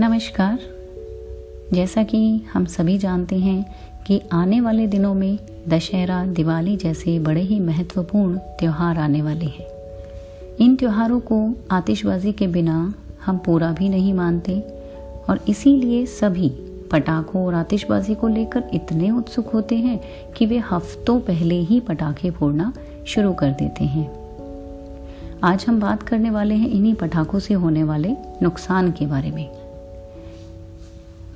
नमस्कार। जैसा कि हम सभी जानते हैं कि आने वाले दिनों में दशहरा, दिवाली जैसे बड़े ही महत्वपूर्ण त्यौहार आने वाले हैं। इन त्योहारों को आतिशबाजी के बिना हम पूरा भी नहीं मानते और इसीलिए सभी पटाखों और आतिशबाजी को लेकर इतने उत्सुक होते हैं कि वे हफ्तों पहले ही पटाखे फोड़ना शुरू कर देते हैं। आज हम बात करने वाले हैं इन्हीं पटाखों से होने वाले नुकसान के बारे में।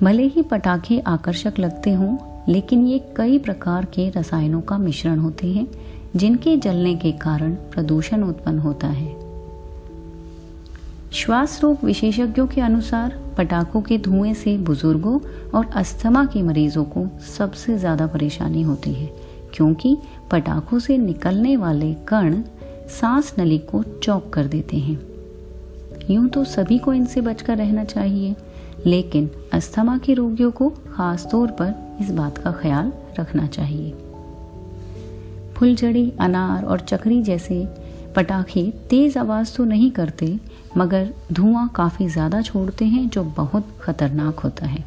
भले ही पटाखे आकर्षक लगते हों, लेकिन ये कई प्रकार के रसायनों का मिश्रण होते हैं, जिनके जलने के कारण प्रदूषण उत्पन्न होता है। श्वास रोग विशेषज्ञों के अनुसार, पटाखों के धुएँ से बुज़ुर्गों और अस्थमा के मरीजों को सबसे ज़्यादा परेशानी होती है, क्योंकि पटाखों से निकलने वाले कण सांस नली को चौक कर देते हैं। यूँ तो सभी को इनसे बचकर रहना चाहिए। लेकिन अस्थमा के रोगियों को खास तौर पर इस बात का ख्याल रखना चाहिए। फुलझड़ी, अनार और चक्री जैसे पटाखे तेज आवाज़ तो नहीं करते, मगर धुआँ काफ़ी ज़्यादा छोड़ते हैं, जो बहुत खतरनाक होता है।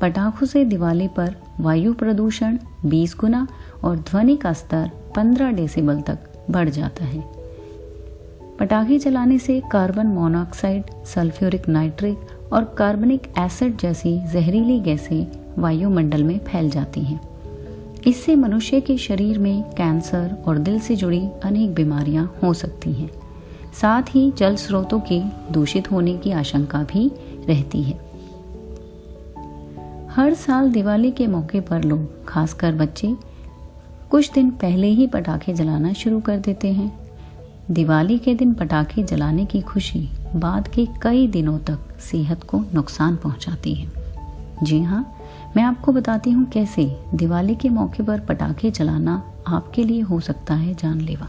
पटाखों से दिवाली पर वायु प्रदूषण 20 गुना और ध्वनि का स्तर 15 डेसिबल तक बढ़ जाता है। पटाखे चलाने से कार्बन मोनोऑक्साइड, सल्फ्यूरिक नाइट्रिक और कार्बनिक एसिड जैसी जहरीली गैसें वायुमंडल में फैल जाती हैं। इससे मनुष्य के शरीर में कैंसर और दिल से जुड़ी अनेक बीमारियाँ हो सकती हैं। साथ ही जल स्रोतों के दूषित होने की आशंका भी रहती है। हर साल दिवाली के मौके पर लोग, खासकर बच्चे, कुछ दिन पहले ही पटाखे जलाना शुरू कर देते हैं। दिवाली के दिन पटाखे जलाने की खुशी बाद के कई दिनों तक सेहत को नुकसान पहुंचाती है। जी हाँ मैं आपको बताती हूँ कैसे दिवाली के मौके पर पटाखे जलाना आपके लिए हो सकता है जानलेवा।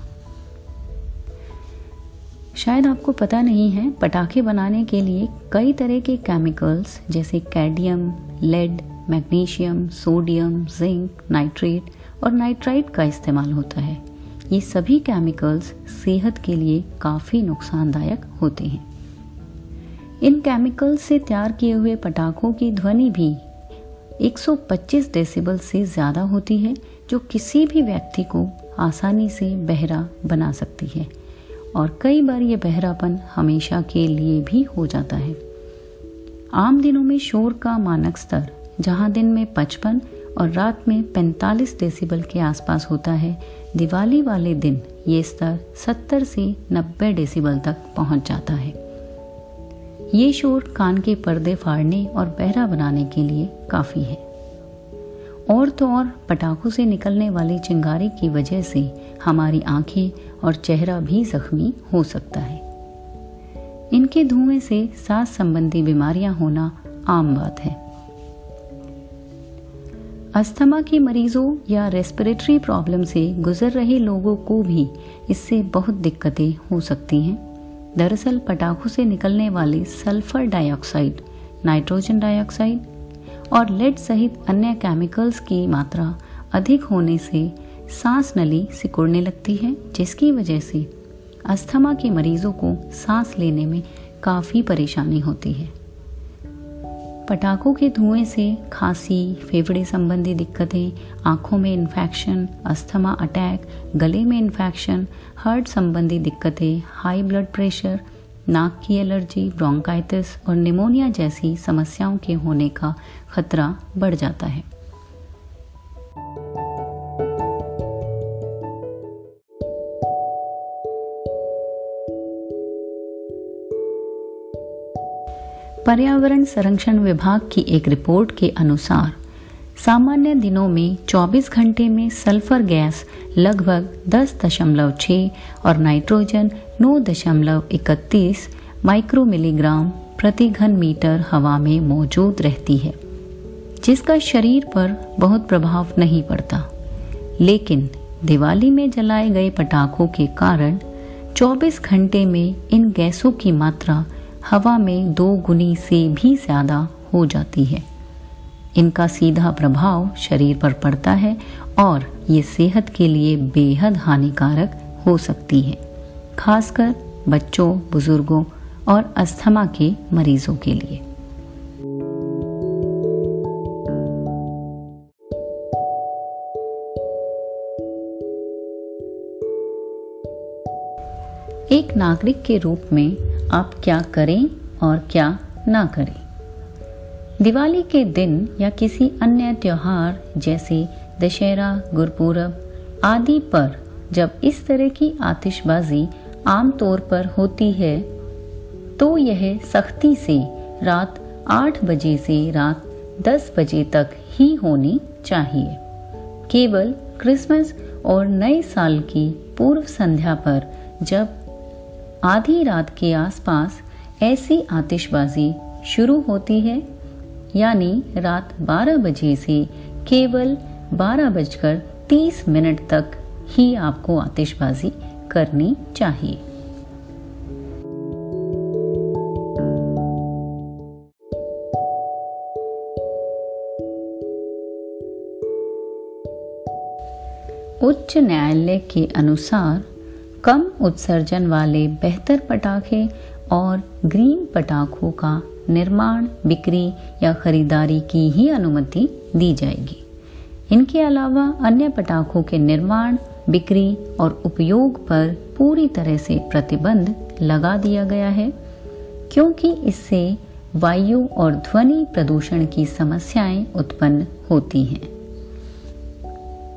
शायद आपको पता नहीं है, पटाखे बनाने के लिए कई तरह के केमिकल्स जैसे cadmium lead magnesium, sodium, zinc, nitrate और नाइट्राइट का इस्तेमाल होता है। ये सभी केमिकल्स सेहत के लिए काफ़ी नुकसानदायक होते हैं। इन केमिकल्स से तैयार किए हुए पटाखों की ध्वनि भी 125 डेसिबल से ज़्यादा होती है, जो किसी भी व्यक्ति को आसानी से बहरा बना सकती है। और कई बार ये बहरापन हमेशा के लिए भी हो जाता है। आम दिनों में शोर का मानक स्तर, जहाँ दिन में 55 और रात में 45 डेसिबल के आसपास होता है, दिवाली वाले दिन ये स्तर 70 से 90 डेसिबल तक पहुँच जाता है। ये शोर कान के पर्दे फाड़ने और बहरा बनाने के लिए काफ़ी है। और तो और पटाखों से निकलने वाले चिंगारे की वजह से हमारी आँखें और चेहरा भी जख्मी हो सकता है। इनके धुएँ से सांस संबंधी बीमारियाँ होना आम बात है। अस्थमा के मरीजों या रेस्पिरेटरी प्रॉब्लम से गुजर रहे लोगों को भी इससे बहुत दिक्कतें हो सकती हैं। दरअसल पटाखों से निकलने वाली सल्फ़र डाइऑक्साइड, नाइट्रोजन डाइऑक्साइड और लेड सहित अन्य केमिकल्स की मात्रा अधिक होने से सांस नली सिकुड़ने लगती है, जिसकी वजह से अस्थमा के मरीजों को सांस लेने में काफ़ी परेशानी होती है। पटाखों के धुएँ से खांसी, फेफड़े संबंधी दिक्कतें, आँखों में इन्फेक्शन अस्थमा अटैक गले में इन्फेक्शन हार्ट संबंधी दिक्कतें हाई ब्लड प्रेशर नाक की एलर्जी ब्रोंकाइटिस और निमोनिया जैसी समस्याओं के होने का खतरा बढ़ जाता है। पर्यावरण संरक्षण विभाग की एक रिपोर्ट के अनुसार, सामान्य दिनों में 24 घंटे में सल्फ़र गैस लगभग 10.6 और नाइट्रोजन 9.31 माइक्रो मिलीग्राम प्रति घन मीटर हवा में मौजूद रहती है, जिसका शरीर पर बहुत प्रभाव नहीं पड़ता। लेकिन दिवाली में जलाए गए पटाखों के कारण 24 घंटे में इन गैसों की मात्रा हवा में दो गुनी से भी ज़्यादा हो जाती है। इनका सीधा प्रभाव शरीर पर पड़ता है और ये सेहत के लिए बेहद हानिकारक हो सकती है, खासकर बच्चों, बुज़ुर्गों और अस्थमा के मरीजों के लिए। एक नागरिक के रूप में आप क्या करें और क्या ना करें। दिवाली के दिन या किसी अन्य त्योहार, जैसे दशहरा, गुरपूरब आदि पर जब इस तरह की आतिशबाजी आमतौर पर होती है तो यह सख्ती से रात आठ बजे से रात दस बजे तक ही होनी चाहिए। केवल क्रिसमस और नए साल की पूर्व संध्या पर जब आधी रात के आसपास ऐसी आतिशबाजी शुरू होती है, यानी रात 12 बजे से केवल बारह बजकर तीस मिनट तक ही आपको आतिशबाजी करनी चाहिए। उच्च न्यायालय के अनुसार कम उत्सर्जन वाले बेहतर पटाखे और ग्रीन पटाखों का निर्माण, बिक्री या खरीदारी की ही अनुमति दी जाएगी। इनके अलावा अन्य पटाखों के निर्माण, बिक्री और उपयोग पर पूरी तरह से प्रतिबंध लगा दिया गया है, क्योंकि इससे वायु और ध्वनि प्रदूषण की समस्याएँ उत्पन्न होती हैं।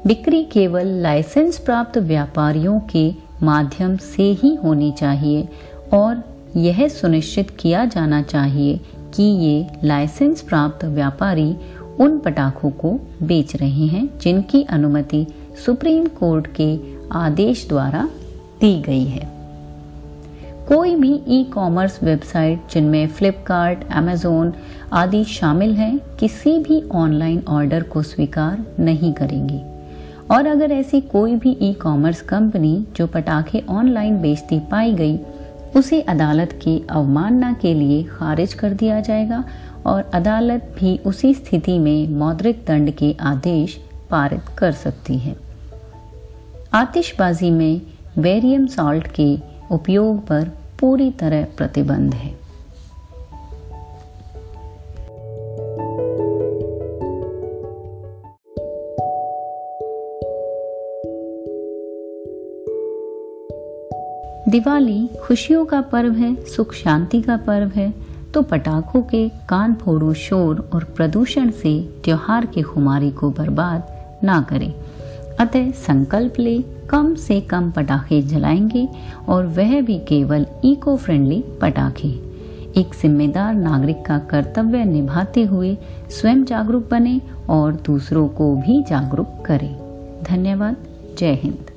बिक्री केवल लाइसेंस प्राप्त व्यापारियों के माध्यम से ही होनी चाहिए और यह सुनिश्चित किया जाना चाहिए कि ये लाइसेंस प्राप्त व्यापारी उन पटाखों को बेच रहे हैं जिनकी अनुमति सुप्रीम कोर्ट के आदेश द्वारा दी गई है। कोई भी ई कॉमर्स वेबसाइट जिनमें फ्लिपकार्ट अमेजोन आदि शामिल हैं, किसी भी ऑनलाइन ऑर्डर को स्वीकार नहीं करेंगी। और अगर ऐसी कोई भी ई कॉमर्स कंपनी जो पटाखे ऑनलाइन बेचती पाई गई, उसे अदालत की अवमानना के लिए खारिज कर दिया जाएगा और अदालत भी उसी स्थिति में मौद्रिक दंड के आदेश पारित कर सकती है। आतिशबाजी में वेरियम सॉल्ट के उपयोग पर पूरी तरह प्रतिबंध है। दिवाली खुशियों का पर्व है, सुख शांति का पर्व है तो पटाखों के कान फोड़ू शोर और प्रदूषण से त्योहार के खुमारी को बर्बाद ना करें। अतः संकल्प ले, कम से कम पटाखे जलाएँगे और वह भी केवल इको फ्रेंडली पटाखे। एक जिम्मेदार नागरिक का कर्तव्य निभाते हुए स्वयं जागरूक बने और दूसरों को भी जागरूक करें। धन्यवाद, जय हिंद।